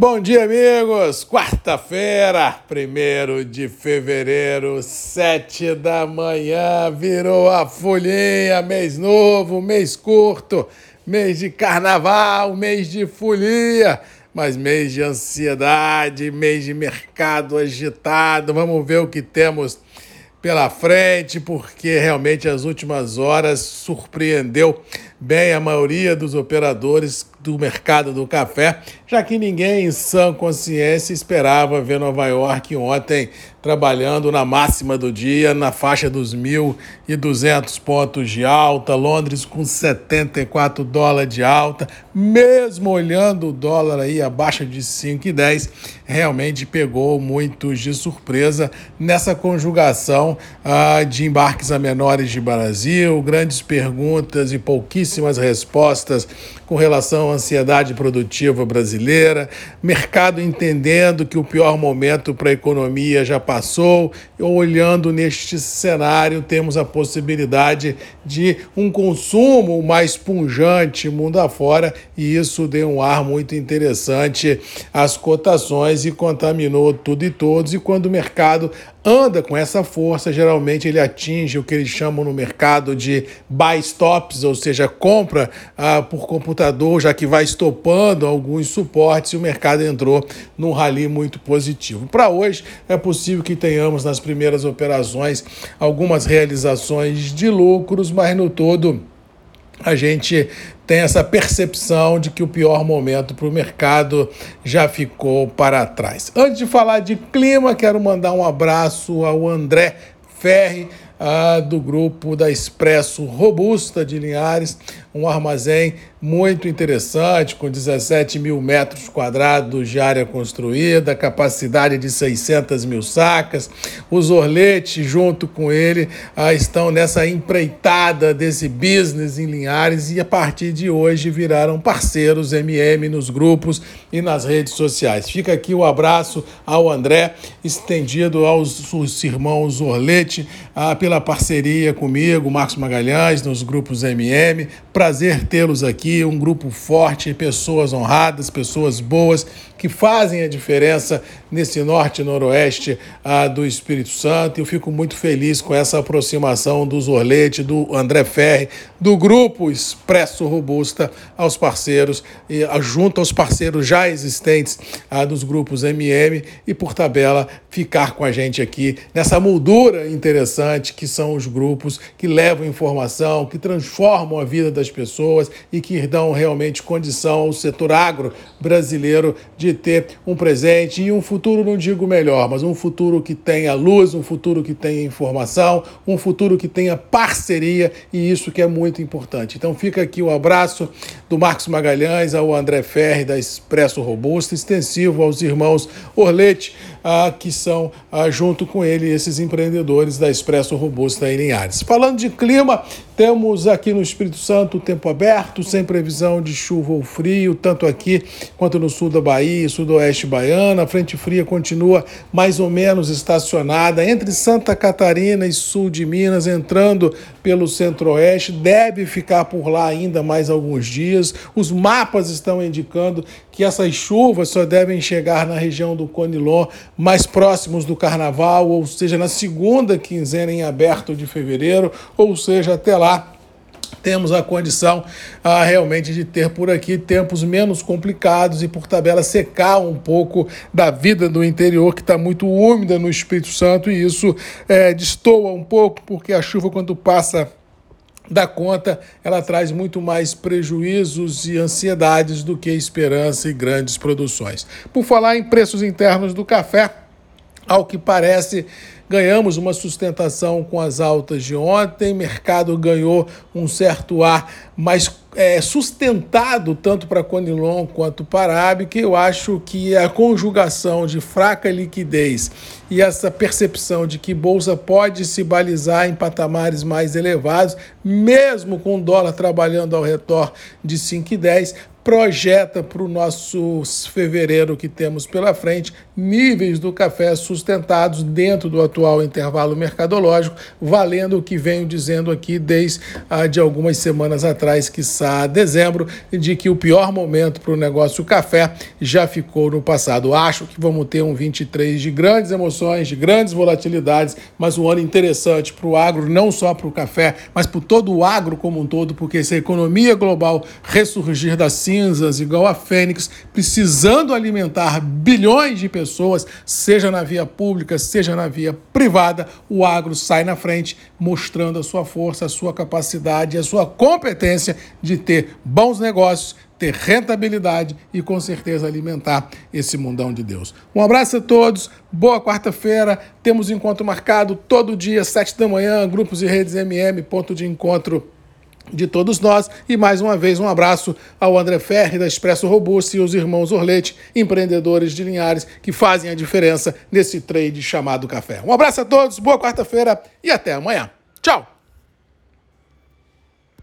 Bom dia, amigos! Quarta-feira, 1 de fevereiro, 7 da manhã, virou a folhinha, mês novo, mês curto, mês de carnaval, mês de folia, mas mês de ansiedade, mês de mercado agitado. Vamos ver o que temos pela frente, porque realmente as últimas horas surpreendeu bem a maioria dos operadores do mercado do café, já que ninguém em sã consciência esperava ver Nova York ontem trabalhando na máxima do dia, na faixa dos 1.200 pontos de alta, Londres com 74 dólares de alta, mesmo olhando o dólar aí abaixo de 5,10, realmente pegou muitos de surpresa nessa conjugação ah, de embarques a menores de Brasil, grandes perguntas e pouquíssimas respostas com relação à ansiedade produtiva brasileira, mercado entendendo que o pior momento para a economia já passou, olhando neste cenário, temos a possibilidade de um consumo mais punjante mundo afora, e isso deu um ar muito interessante às cotações e contaminou tudo e todos. E quando o mercado anda com essa força, geralmente ele atinge o que eles chamam no mercado de buy stops, ou seja, compra ah, por computador, já que vai estopando alguns suportes e o mercado entrou num rally muito positivo. Para hoje, é possível que tenhamos nas primeiras operações algumas realizações de lucros, mas no todo a gente tem essa percepção de que o pior momento para o mercado já ficou para trás. Antes de falar de clima, quero mandar um abraço ao André Ferri, ah, do grupo da Expresso Robusta de Linhares, um armazém muito interessante, com 17 mil metros quadrados de área construída, capacidade de 600 mil sacas. Os Orletes, junto com ele, ah, estão nessa empreitada desse business em Linhares e a partir de hoje viraram parceiros MM nos grupos e nas redes sociais. Fica aqui o abraço ao André, estendido aos, aos irmãos Orlete, ah, pela parceria comigo, Marcos Magalhães, nos grupos MM. Prazer tê-los aqui, um grupo forte, pessoas honradas, pessoas boas que fazem a diferença nesse norte e noroeste ah, do Espírito Santo. Eu fico muito feliz com essa aproximação do Zorlete, do André Ferri, do grupo Expresso Robusta aos parceiros, e, ah, junto aos parceiros já existentes ah, dos grupos MM e, por tabela, ficar com a gente aqui nessa moldura interessante que são os grupos que levam informação, que transformam a vida das pessoas e que dão realmente condição ao setor agro brasileiro de de ter um presente e um futuro, não digo melhor, mas um futuro que tenha luz, um futuro que tenha informação, um futuro que tenha parceria e isso que é muito importante. Então fica aqui o abraço do Marcos Magalhães ao André Ferri da Expresso Robusto, extensivo aos irmãos Orlete, ah, que são ah, junto com ele esses empreendedores da Expresso Robusta em Linhares. Falando de clima, temos aqui no Espírito Santo tempo aberto, sem previsão de chuva ou frio, tanto aqui quanto no sul da Bahia sudoeste baiana. Frente fria continua mais ou menos estacionada entre Santa Catarina e sul de Minas, entrando pelo centro-oeste, deve ficar por lá ainda mais alguns dias. Os mapas estão indicando que essas chuvas só devem chegar na região do Conilon mais próximos do carnaval, ou seja, na segunda quinzena em aberto de fevereiro, ou seja, até lá temos a condição ah, realmente de ter por aqui tempos menos complicados e, por tabela, secar um pouco da vida do interior, que está muito úmida no Espírito Santo, e isso é, destoa um pouco, porque a chuva, quando passa da conta, ela traz muito mais prejuízos e ansiedades do que esperança e grandes produções. Por falar em preços internos do café, ao que parece, ganhamos uma sustentação com as altas de ontem, mercado ganhou um certo ar mais é, sustentado tanto para Conilon quanto para Arabe, que eu acho que a conjugação de fraca liquidez e essa percepção de que bolsa pode se balizar em patamares mais elevados, mesmo com o dólar trabalhando ao redor de 5,10, projeta para o nosso fevereiro que temos pela frente níveis do café sustentados dentro do atual intervalo mercadológico, valendo o que venho dizendo aqui desde ah, de algumas semanas atrás, que está dezembro, de que o pior momento para o negócio café já ficou no passado. Acho que vamos ter um 23 de grandes emoções, de grandes volatilidades, mas um ano interessante para o agro, não só para o café, mas para todo o agro como um todo, porque se a economia global ressurgir da cinzas, igual a Fênix, precisando alimentar bilhões de pessoas, seja na via pública, seja na via privada, o agro sai na frente, mostrando a sua força, a sua capacidade, a sua competência de ter bons negócios, ter rentabilidade e com certeza alimentar esse mundão de Deus. Um abraço a todos, boa quarta-feira. Temos encontro marcado todo dia, sete da manhã, grupos e redes MM, ponto de encontro de todos nós. E mais uma vez, um abraço ao André Ferri, da Expresso Robusto, e os irmãos Orlete, empreendedores de Linhares, que fazem a diferença nesse trade chamado café. Um abraço a todos, boa quarta-feira e até amanhã. Tchau!